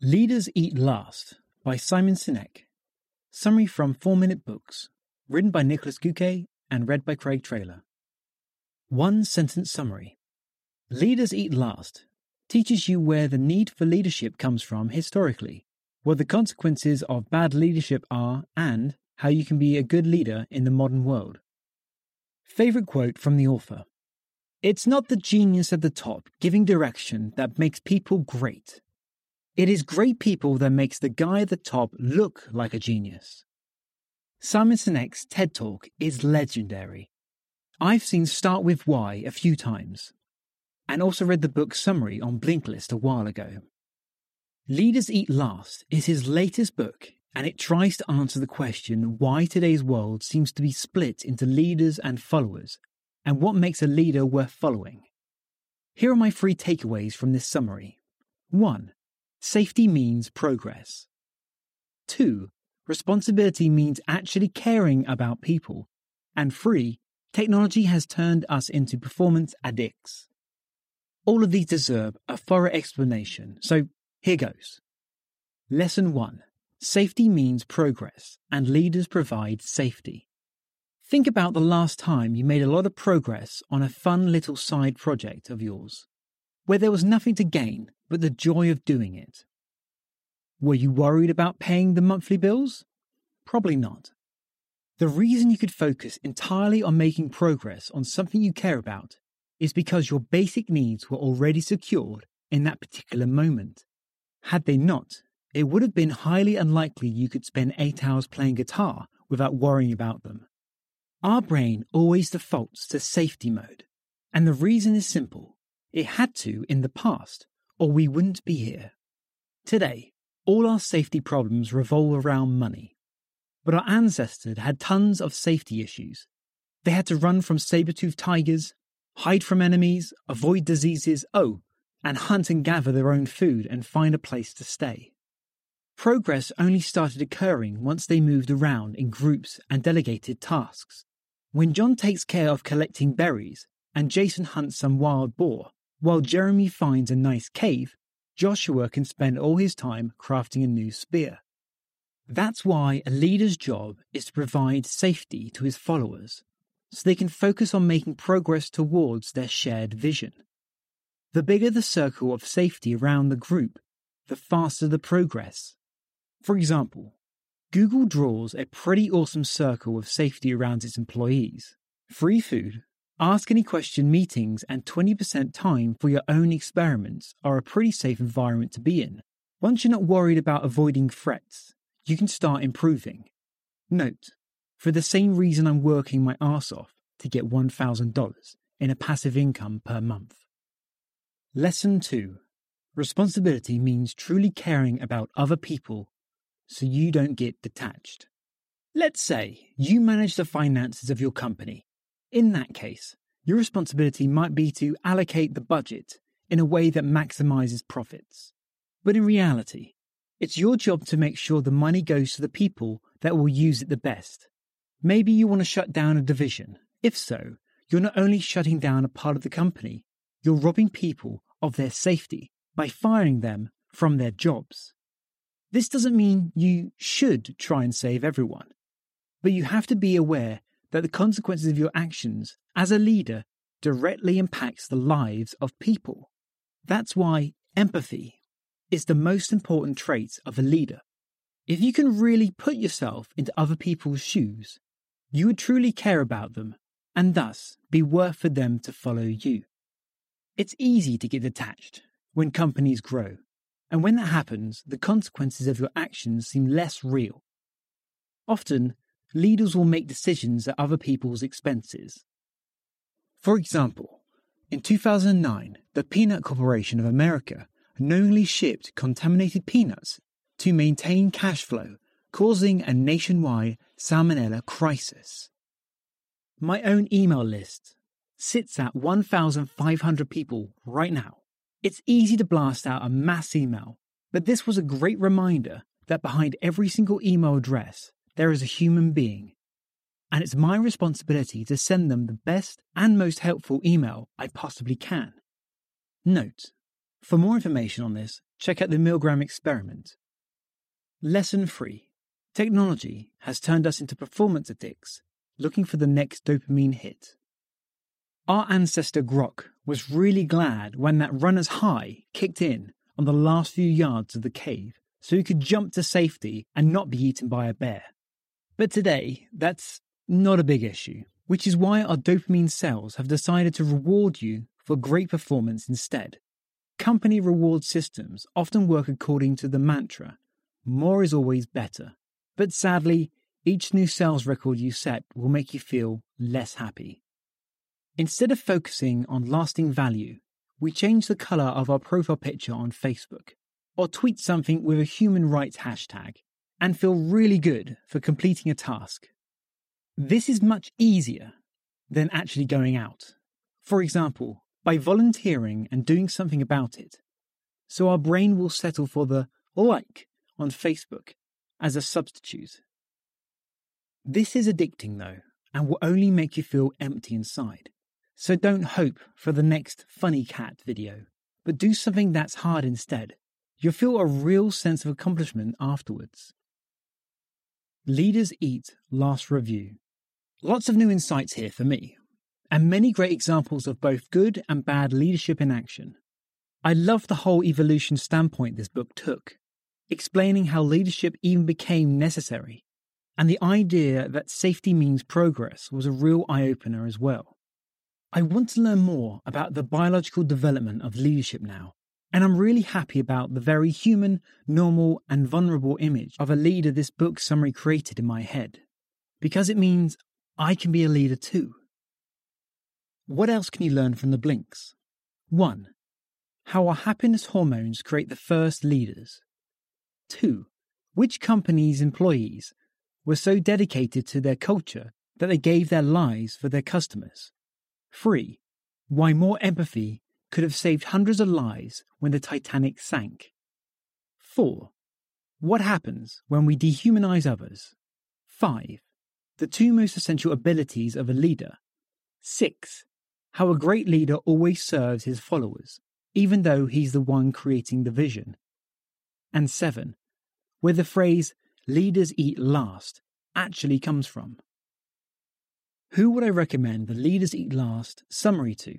Leaders Eat Last by Simon Sinek. Summary from 4 Minute Books, written by Nicholas Göke and read by Craig Trailer. One sentence summary Leaders Eat Last teaches you where the need for leadership comes from historically, what the consequences of bad leadership are, and how you can be a good leader in the modern world. Favorite quote from the author It's not the genius at the top giving direction that makes people great it is great people that makes the guy at the top look like a genius. Simon Sinek's TED Talk is legendary. I've seen Start With Why a few times, and also read the book summary on Blinkist a while ago. Leaders Eat Last is his latest book, and it tries to answer the question why today's world seems to be split into leaders and followers, and what makes a leader worth following. Here are my three takeaways from this summary. 1. Safety means progress. 2. Responsibility means actually caring about people. And 3. Technology has turned us into performance addicts. All of these deserve a thorough explanation, so here goes. Lesson 1 Safety means progress, and leaders provide safety. Think about the last time you made a lot of progress on a fun little side project of yours, where there was nothing to gain but the joy of doing it. Were you worried about paying the monthly bills? Probably not. The reason you could focus entirely on making progress on something you care about is because your basic needs were already secured in that particular moment. Had they not, it would have been highly unlikely you could spend eight hours playing guitar without worrying about them. Our brain always defaults to safety mode, and the reason is simple. It had to in the past or we wouldn't be here. Today, all our safety problems revolve around money. But our ancestors had tons of safety issues. They had to run from saber-toothed tigers, hide from enemies, avoid diseases, oh, and hunt and gather their own food and find a place to stay. Progress only started occurring once they moved around in groups and delegated tasks. When John takes care of collecting berries and Jason hunts some wild boar, while Jeremy finds a nice cave, Joshua can spend all his time crafting a new spear. That's why a leader's job is to provide safety to his followers, so they can focus on making progress towards their shared vision. The bigger the circle of safety around the group, the faster the progress. For example, Google draws a pretty awesome circle of safety around its employees free food, Ask any question meetings and 20% time for your own experiments are a pretty safe environment to be in. Once you're not worried about avoiding threats, you can start improving. Note, for the same reason I'm working my ass off to get $1,000 in a passive income per month. Lesson 2 Responsibility means truly caring about other people so you don't get detached. Let's say you manage the finances of your company in that case, your responsibility might be to allocate the budget in a way that maximizes profits. But in reality, it's your job to make sure the money goes to the people that will use it the best. Maybe you want to shut down a division. If so, you're not only shutting down a part of the company, you're robbing people of their safety by firing them from their jobs. This doesn't mean you should try and save everyone, but you have to be aware that the consequences of your actions as a leader directly impacts the lives of people. That's why empathy is the most important trait of a leader. If you can really put yourself into other people's shoes, you would truly care about them and thus be worth for them to follow you. It's easy to get detached when companies grow, and when that happens, the consequences of your actions seem less real. Often, leaders will make decisions at other people's expenses. For example, in 2009, the Peanut Corporation of America knowingly shipped contaminated peanuts to maintain cash flow, causing a nationwide salmonella crisis. My own email list sits at 1,500 people right now. It's easy to blast out a mass email, but this was a great reminder that behind every single email address there is a human being, and it's my responsibility to send them the best and most helpful email I possibly can. Note, For more information on this, check out the Milgram experiment. Lesson 3 Technology has turned us into performance addicts, looking for the next dopamine hit. Our ancestor Grok was really glad when that runner's high kicked in on the last few yards of the cave so he could jump to safety and not be eaten by a bear. But today, that's not a big issue, which is why our dopamine cells have decided to reward you for great performance instead. Company reward systems often work according to the mantra more is always better. But sadly, each new sales record you set will make you feel less happy. Instead of focusing on lasting value, we change the color of our profile picture on Facebook or tweet something with a human rights hashtag and feel really good for completing a task. This is much easier than actually going out. For example, by volunteering and doing something about it. So our brain will settle for the like on Facebook as a substitute. This is addicting though, and will only make you feel empty inside. So don't hope for the next funny cat video, but do something that's hard instead. You'll feel a real sense of accomplishment afterwards. Leaders Eat Last Review. Lots of new insights here for me, and many great examples of both good and bad leadership in action. I love the whole evolution standpoint this book took, explaining how leadership even became necessary, and the idea that safety means progress was a real eye opener as well. I want to learn more about the biological development of leadership now, and I'm really happy about the very human, normal, and vulnerable image of a leader this book summary created in my head, because it means I can be a leader too. What else can you learn from the blinks? 1. How our happiness hormones create the first leaders. 2. Which company's employees were so dedicated to their culture that they gave their lives for their customers? 3. Why more empathy could have saved hundreds of lives when the Titanic sank? 4. What happens when we dehumanize others? 5. The two most essential abilities of a leader. 6. How a great leader always serves his followers, even though he's the one creating the vision. And 7 where the phrase leaders eat last actually comes from. Who would I recommend the Leaders Eat Last summary to?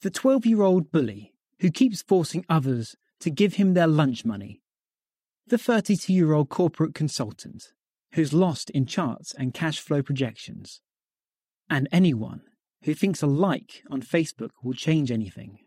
The 12 year old bully who keeps forcing others to give him their lunch money. The 32 year old corporate consultant who's lost in charts and cash flow projections. And anyone who thinks a like on Facebook will change anything.